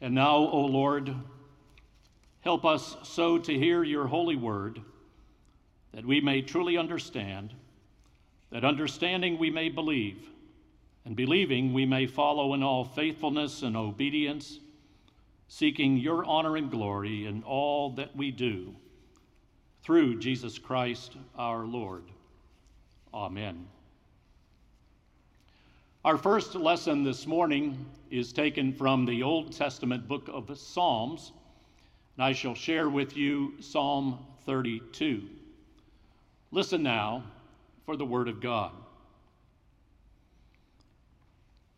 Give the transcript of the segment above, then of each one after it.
And now, O Lord, help us so to hear your holy word that we may truly understand, that understanding we may believe, and believing we may follow in all faithfulness and obedience, seeking your honor and glory in all that we do. Through Jesus Christ our Lord. Amen. Our first lesson this morning is taken from the Old Testament book of Psalms, and I shall share with you Psalm 32. Listen now for the Word of God.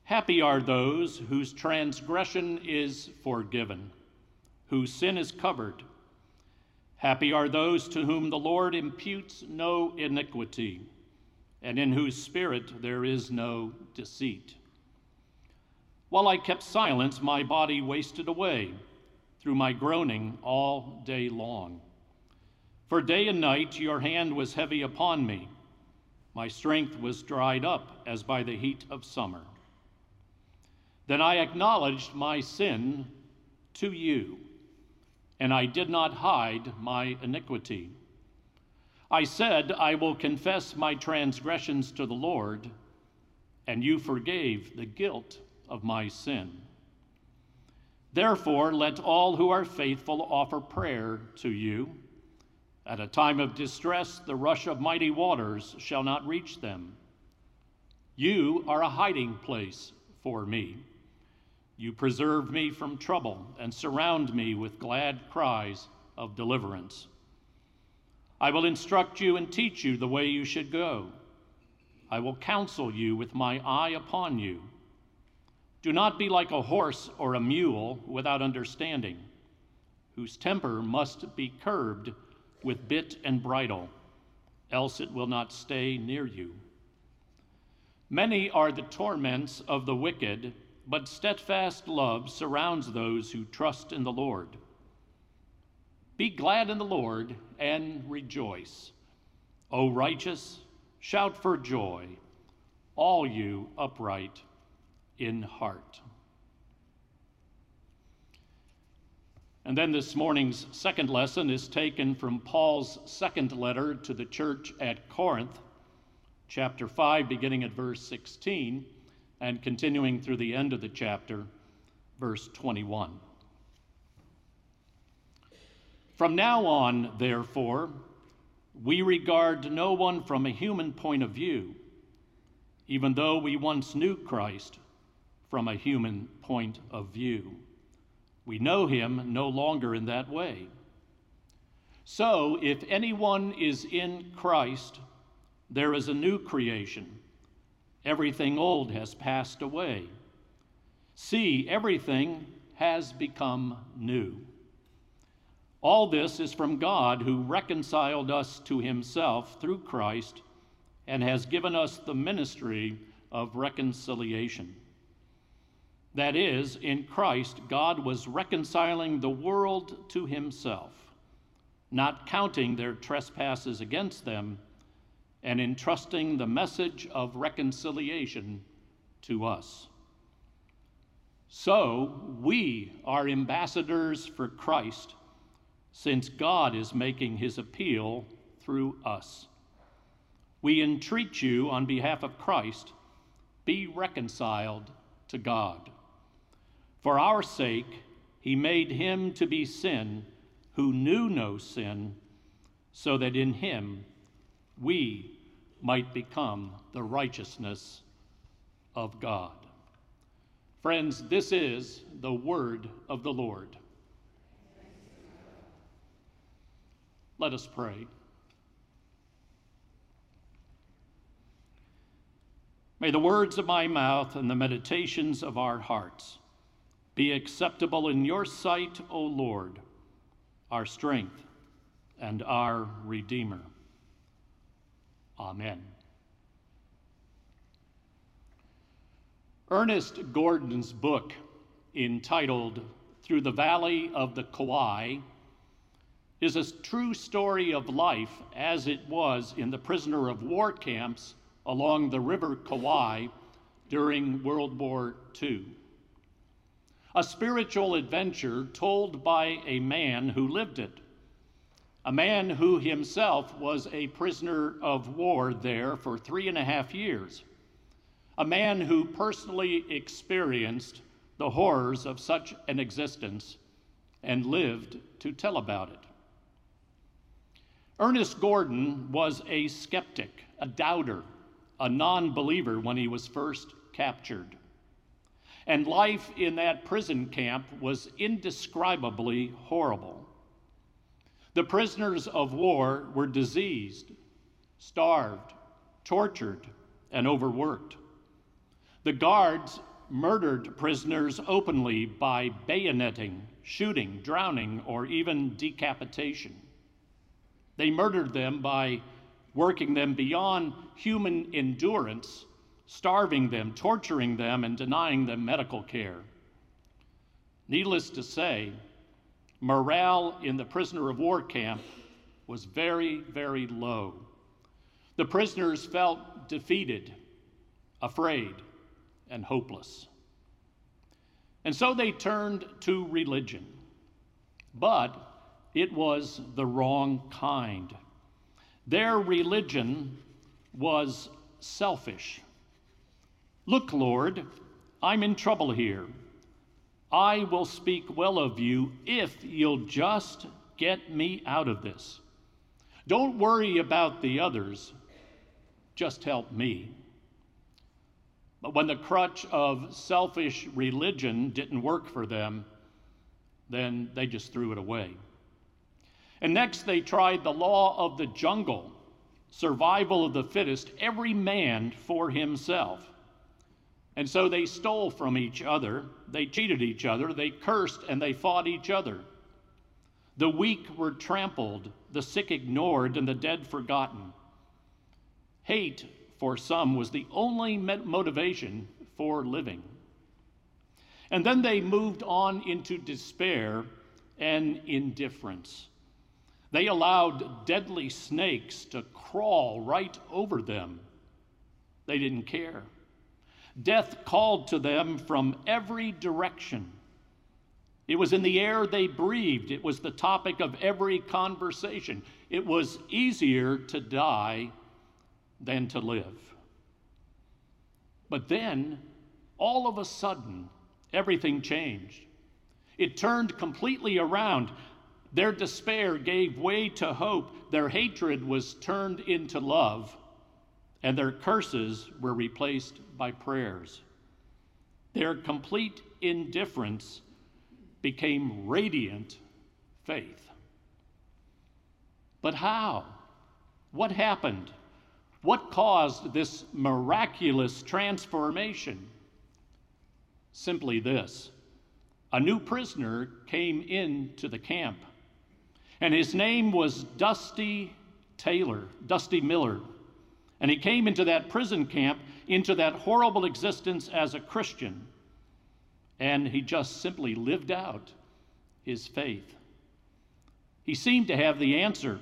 Happy are those whose transgression is forgiven, whose sin is covered. Happy are those to whom the Lord imputes no iniquity and in whose spirit there is no deceit. While I kept silence, my body wasted away through my groaning all day long. For day and night your hand was heavy upon me. My strength was dried up as by the heat of summer. Then I acknowledged my sin to you, and I did not hide my iniquity. I said, I will confess my transgressions to the Lord, and you forgave the guilt of my sin. Therefore, let all who are faithful offer prayer to you. At a time of distress, the rush of mighty waters shall not reach them. You are a hiding place for me. You preserve me from trouble and surround me with glad cries of deliverance. I will instruct you and teach you the way you should go. I will counsel you with my eye upon you. Do not be like a horse or a mule without understanding, whose temper must be curbed with bit and bridle, else it will not stay near you. Many are the torments of the wicked, but steadfast love surrounds those who trust in the Lord. Be glad in the Lord and rejoice. O righteous, shout for joy, all you upright in heart. And then this morning's second lesson is taken from Paul's second letter to the church at Corinth, chapter 5, beginning at verse 16, and continuing through the end of the chapter, verse 21. From now on, therefore, we regard no one from a human point of view, even though we once knew Christ from a human point of view. We know him no longer in that way. So, if anyone is in Christ, there is a new creation. Everything old has passed away. See, everything has become new. All this is from God who reconciled us to himself through Christ and has given us the ministry of reconciliation. That is, in Christ, God was reconciling the world to himself, not counting their trespasses against them, and entrusting the message of reconciliation to us. So, we are ambassadors for Christ since God is making his appeal through us. We entreat you on behalf of Christ, be reconciled to God. For our sake, he made him to be sin who knew no sin, so that in him we might become the righteousness of God. Friends, this is the word of the Lord. Let us pray. May the words of my mouth and the meditations of our hearts be acceptable in your sight, O Lord, our strength and our Redeemer. Amen. Ernest Gordon's book, entitled Through the Valley of the Kwai, is a true story of life as it was in the prisoner of war camps along the River Kwai during World War II. A spiritual adventure told by a man who lived it, a man who himself was a prisoner of war there for three and a half years, a man who personally experienced the horrors of such an existence and lived to tell about it. Ernest Gordon was a skeptic, a doubter, a non believer when he was first captured. And life in that prison camp was indescribably horrible. The prisoners of war were diseased, starved, tortured, and overworked. The guards murdered prisoners openly by bayoneting, shooting, drowning, or even decapitation. They murdered them by working them beyond human endurance, starving them, torturing them, and denying them medical care. Needless to say, morale in the prisoner of war camp was very, very low. The prisoners felt defeated, afraid, and hopeless. And so they turned to religion. But it was the wrong kind. Their religion was selfish. Look, Lord, I'm in trouble here. I will speak well of you if you'll just get me out of this. Don't worry about the others, just help me. But when the crutch of selfish religion didn't work for them, then they just threw it away. And next, they tried the law of the jungle survival of the fittest, every man for himself. And so they stole from each other, they cheated each other, they cursed, and they fought each other. The weak were trampled, the sick ignored, and the dead forgotten. Hate for some was the only motivation for living. And then they moved on into despair and indifference. They allowed deadly snakes to crawl right over them. They didn't care. Death called to them from every direction. It was in the air they breathed. It was the topic of every conversation. It was easier to die than to live. But then, all of a sudden, everything changed. It turned completely around. Their despair gave way to hope. Their hatred was turned into love, and their curses were replaced by prayers. Their complete indifference became radiant faith. But how? What happened? What caused this miraculous transformation? Simply this a new prisoner came into the camp, and his name was Dusty Taylor, Dusty Miller. And he came into that prison camp, into that horrible existence as a Christian, and he just simply lived out his faith. He seemed to have the answer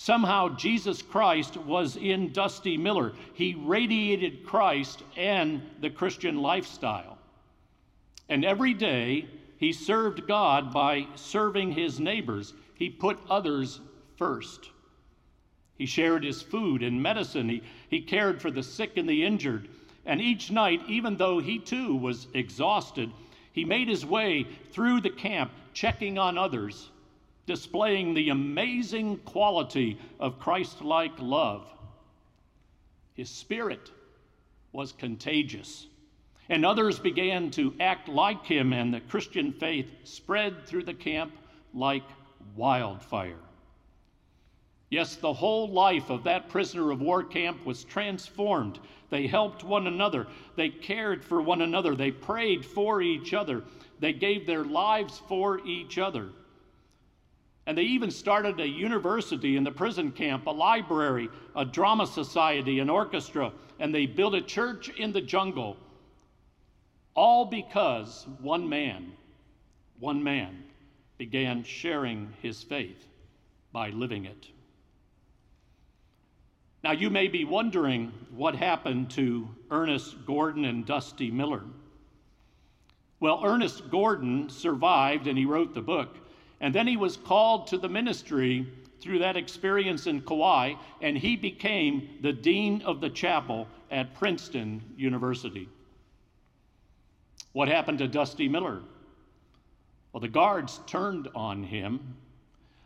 Somehow, Jesus Christ was in Dusty Miller. He radiated Christ and the Christian lifestyle. And every day, he served God by serving his neighbors. He put others first. He shared his food and medicine. He, he cared for the sick and the injured. And each night, even though he too was exhausted, he made his way through the camp, checking on others displaying the amazing quality of Christ like love. His spirit was contagious, and others began to act like him, and the Christian faith spread through the camp like wildfire. Yes, the whole life of that prisoner of war camp was transformed. They helped one another. They cared for one another. They prayed for each other. They gave their lives for each other. And they even started a university in the prison camp, a library, a drama society, an orchestra, and they built a church in the jungle. All because one man, one man, began sharing his faith by living it. Now, you may be wondering what happened to Ernest Gordon and Dusty Miller. Well, Ernest Gordon survived and he wrote the book. And then he was called to the ministry through that experience in Kwai, and he became the dean of the chapel at Princeton University. What happened to Dusty Miller? Well, the guards turned on him.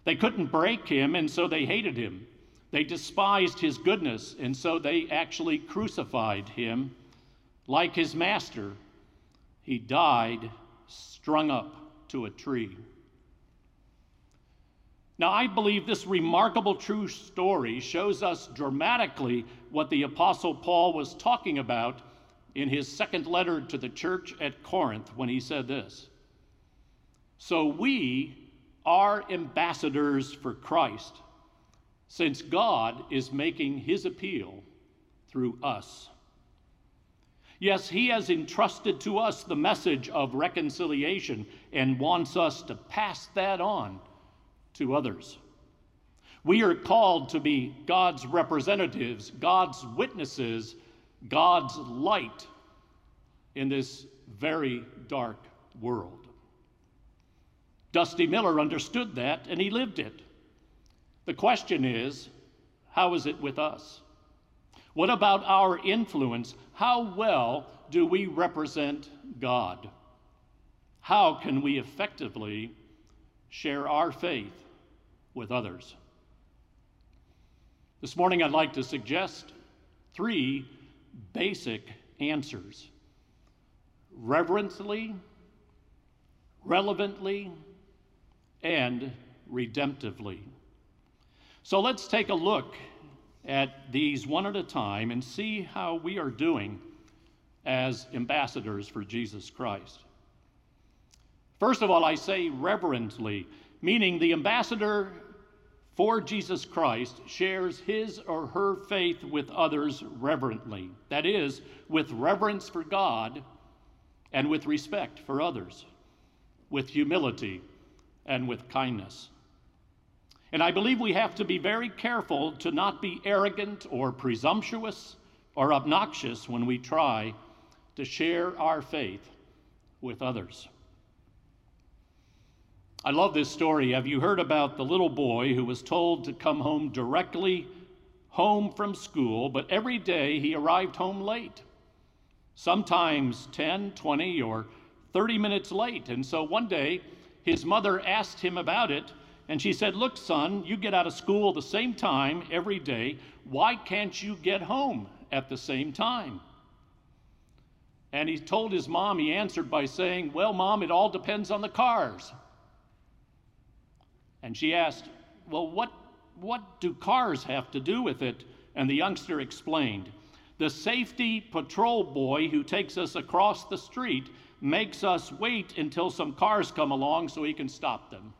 They couldn't break him, and so they hated him. They despised his goodness, and so they actually crucified him like his master. He died strung up to a tree. Now, I believe this remarkable true story shows us dramatically what the Apostle Paul was talking about in his second letter to the church at Corinth when he said this So we are ambassadors for Christ, since God is making his appeal through us. Yes, he has entrusted to us the message of reconciliation and wants us to pass that on to others. We are called to be God's representatives, God's witnesses, God's light in this very dark world. Dusty Miller understood that and he lived it. The question is how is it with us? What about our influence? How well do we represent God? How can we effectively share our faith with others. This morning, I'd like to suggest three basic answers reverently, relevantly, and redemptively. So let's take a look at these one at a time and see how we are doing as ambassadors for Jesus Christ. First of all, I say reverently meaning the ambassador for Jesus Christ shares his or her faith with others reverently. That is, with reverence for God and with respect for others, with humility and with kindness. And I believe we have to be very careful to not be arrogant or presumptuous or obnoxious when we try to share our faith with others. I love this story. Have you heard about the little boy who was told to come home directly home from school, but every day he arrived home late? Sometimes 10, 20, or 30 minutes late. And so one day his mother asked him about it, and she said, Look, son, you get out of school the same time every day. Why can't you get home at the same time? And he told his mom, he answered by saying, Well, mom, it all depends on the cars. And she asked, Well, what, what do cars have to do with it? And the youngster explained, The safety patrol boy who takes us across the street makes us wait until some cars come along so he can stop them.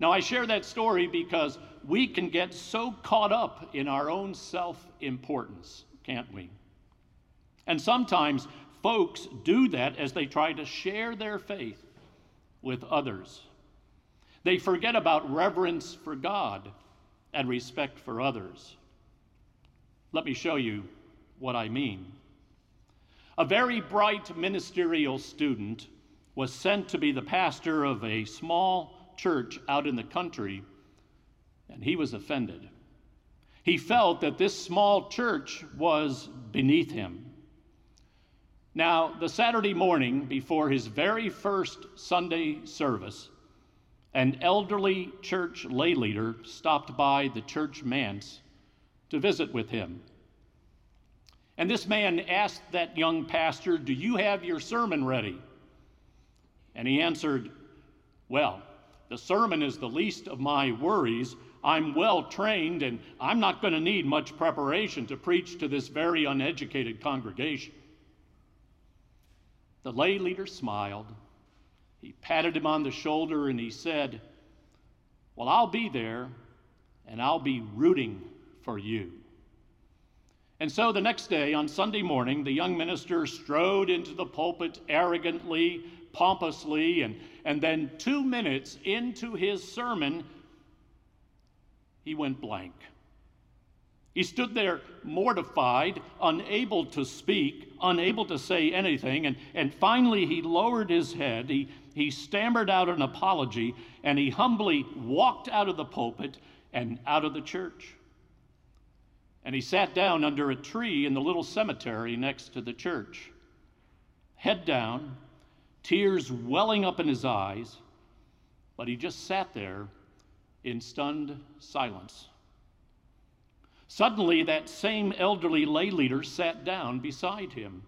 Now, I share that story because we can get so caught up in our own self importance, can't we? And sometimes folks do that as they try to share their faith with others. They forget about reverence for God and respect for others. Let me show you what I mean. A very bright ministerial student was sent to be the pastor of a small church out in the country, and he was offended. He felt that this small church was beneath him. Now, the Saturday morning before his very first Sunday service, an elderly church lay leader stopped by the church manse to visit with him. And this man asked that young pastor, Do you have your sermon ready? And he answered, Well, the sermon is the least of my worries. I'm well trained, and I'm not going to need much preparation to preach to this very uneducated congregation. The lay leader smiled. He patted him on the shoulder and he said, Well, I'll be there and I'll be rooting for you. And so the next day, on Sunday morning, the young minister strode into the pulpit arrogantly, pompously, and, and then two minutes into his sermon, he went blank. He stood there mortified, unable to speak, unable to say anything, and, and finally he lowered his head. He, he stammered out an apology, and he humbly walked out of the pulpit and out of the church. And he sat down under a tree in the little cemetery next to the church, head down, tears welling up in his eyes, but he just sat there in stunned silence. Suddenly, that same elderly lay leader sat down beside him.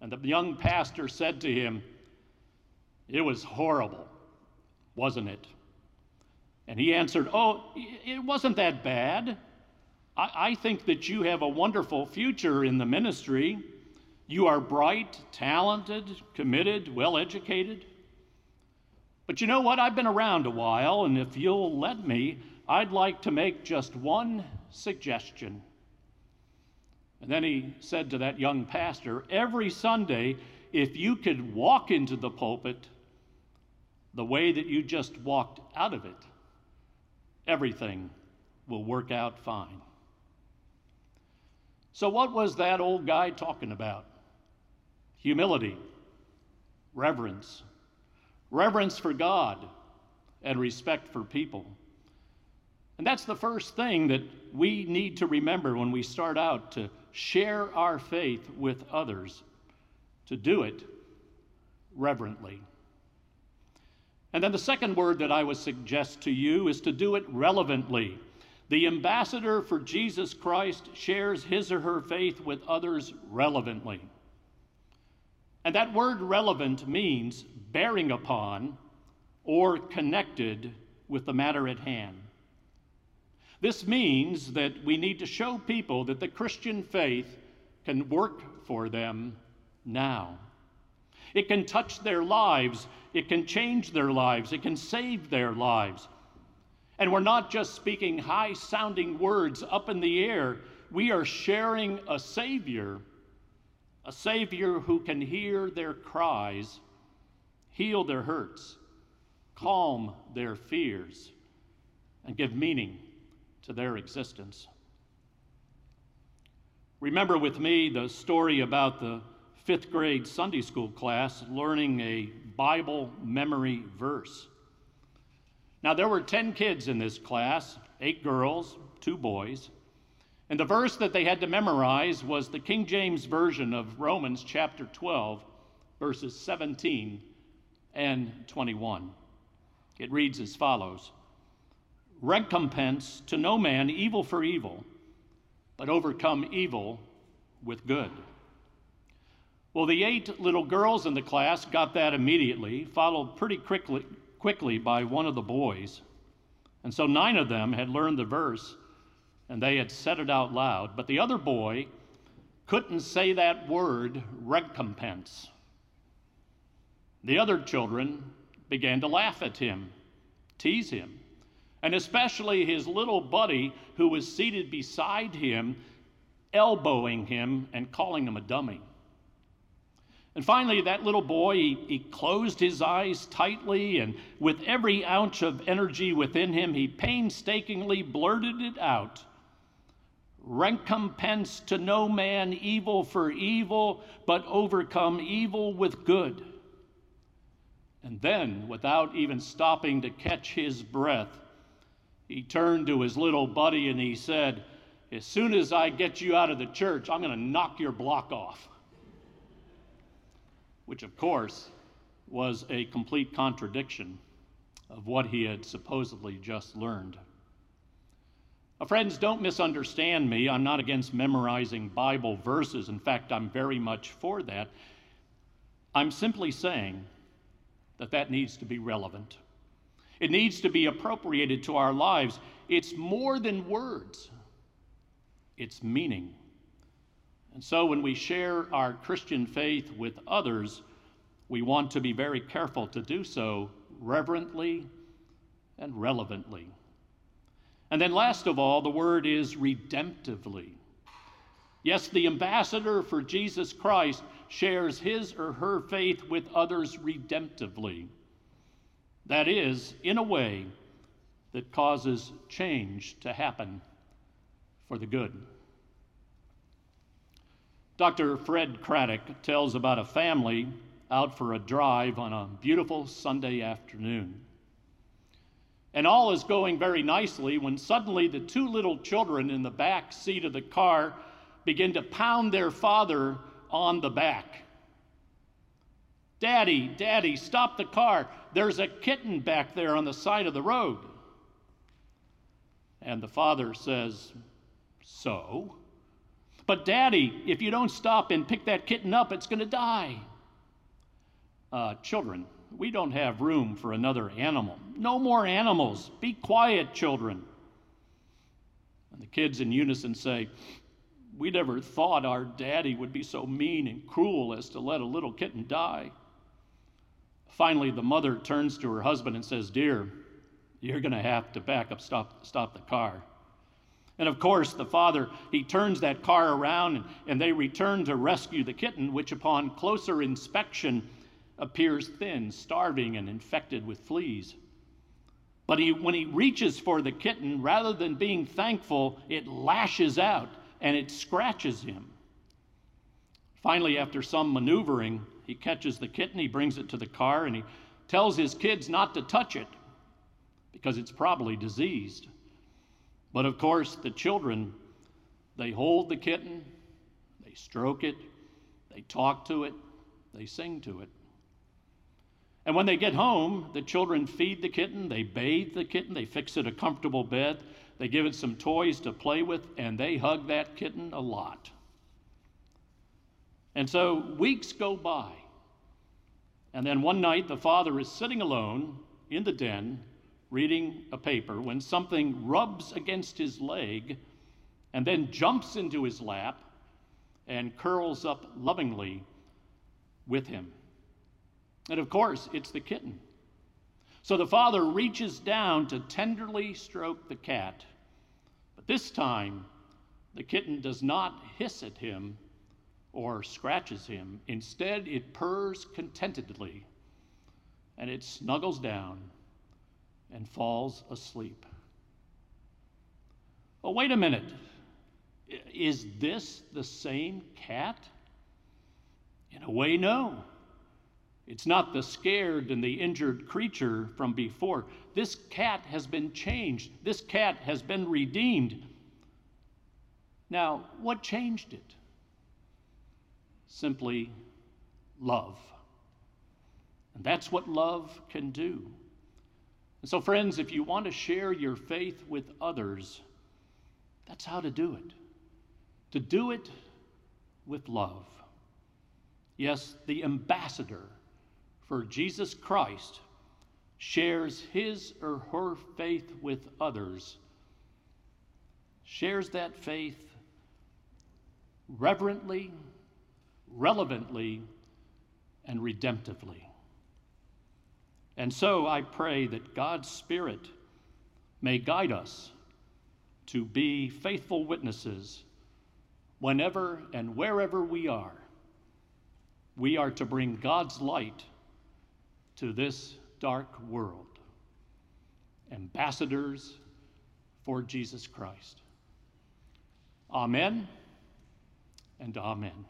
And the young pastor said to him, It was horrible, wasn't it? And he answered, Oh, it wasn't that bad. I, I think that you have a wonderful future in the ministry. You are bright, talented, committed, well educated. But you know what? I've been around a while, and if you'll let me, I'd like to make just one suggestion. And then he said to that young pastor, Every Sunday, if you could walk into the pulpit the way that you just walked out of it, everything will work out fine. So, what was that old guy talking about? Humility, reverence, reverence for God, and respect for people. And that's the first thing that we need to remember when we start out to share our faith with others, to do it reverently. And then the second word that I would suggest to you is to do it relevantly. The ambassador for Jesus Christ shares his or her faith with others relevantly. And that word relevant means bearing upon or connected with the matter at hand. This means that we need to show people that the Christian faith can work for them now. It can touch their lives, it can change their lives, it can save their lives. And we're not just speaking high sounding words up in the air, we are sharing a Savior, a Savior who can hear their cries, heal their hurts, calm their fears, and give meaning to their existence. Remember with me the story about the fifth grade Sunday school class learning a Bible memory verse. Now, there were 10 kids in this class eight girls, two boys. And the verse that they had to memorize was the King James Version of Romans chapter 12, verses 17 and 21. It reads as follows recompense to no man evil for evil, but overcome evil with good. Well, the eight little girls in the class got that immediately, followed pretty quickly, quickly by one of the boys. And so nine of them had learned the verse and they had said it out loud, but the other boy couldn't say that word, recompense. The other children began to laugh at him, tease him and especially his little buddy who was seated beside him, elbowing him and calling him a dummy. And finally, that little boy, he, he, closed his eyes tightly, and with every ounce of energy within him, he painstakingly blurted it out Recompense to no man evil for evil, but overcome evil with good. And then, without even stopping to catch his breath, he turned to his little buddy and he said, As soon as I get you out of the church, I'm going to knock your block off. Which, of course, was a complete contradiction of what he had supposedly just learned. Now, friends, don't misunderstand me. I'm not against memorizing Bible verses. In fact, I'm very much for that. I'm simply saying that that needs to be relevant. It needs to be appropriated to our lives. It's more than words, it's meaning. And so when we share our Christian faith with others, we want to be very careful to do so reverently and relevantly. And then, last of all, the word is redemptively. Yes, the ambassador for Jesus Christ shares his or her faith with others redemptively. That is, in a way that causes change to happen for the good. Dr. Fred Craddock tells about a family out for a drive on a beautiful Sunday afternoon. And all is going very nicely when suddenly the two little children in the back seat of the car begin to pound their father on the back. Daddy, Daddy, stop the car. There's a kitten back there on the side of the road. And the father says, So? But, Daddy, if you don't stop and pick that kitten up, it's going to die. Uh, children, we don't have room for another animal. No more animals. Be quiet, children. And the kids in unison say, We never thought our daddy would be so mean and cruel as to let a little kitten die. Finally, the mother turns to her husband and says, Dear, you're going to have to back up, stop, stop the car. And of course, the father, he turns that car around and, and they return to rescue the kitten, which upon closer inspection appears thin, starving, and infected with fleas. But he, when he reaches for the kitten, rather than being thankful, it lashes out and it scratches him. Finally, after some maneuvering, he catches the kitten, he brings it to the car, and he tells his kids not to touch it because it's probably diseased. But of course, the children, they hold the kitten, they stroke it, they talk to it, they sing to it. And when they get home, the children feed the kitten, they bathe the kitten, they fix it a comfortable bed, they give it some toys to play with, and they hug that kitten a lot. And so weeks go by. And then one night, the father is sitting alone in the den reading a paper when something rubs against his leg and then jumps into his lap and curls up lovingly with him. And of course, it's the kitten. So the father reaches down to tenderly stroke the cat. But this time, the kitten does not hiss at him or scratches him. Instead, it purrs contentedly and it snuggles down and falls asleep. Oh, wait a minute. Is this the same cat? In a way, no. It's not the scared and the injured creature from before. This cat has been changed. This cat has been redeemed. Now, what changed it? Simply love. And that's what love can do. And so, friends, if you want to share your faith with others, that's how to do it. To do it with love. Yes, the ambassador for Jesus Christ shares his or her faith with others, shares that faith reverently, relevantly, and redemptively. And so I pray that God's Spirit may guide us to be faithful witnesses whenever and wherever we are. We are to bring God's light to this dark world. Ambassadors for Jesus Christ. Amen and amen.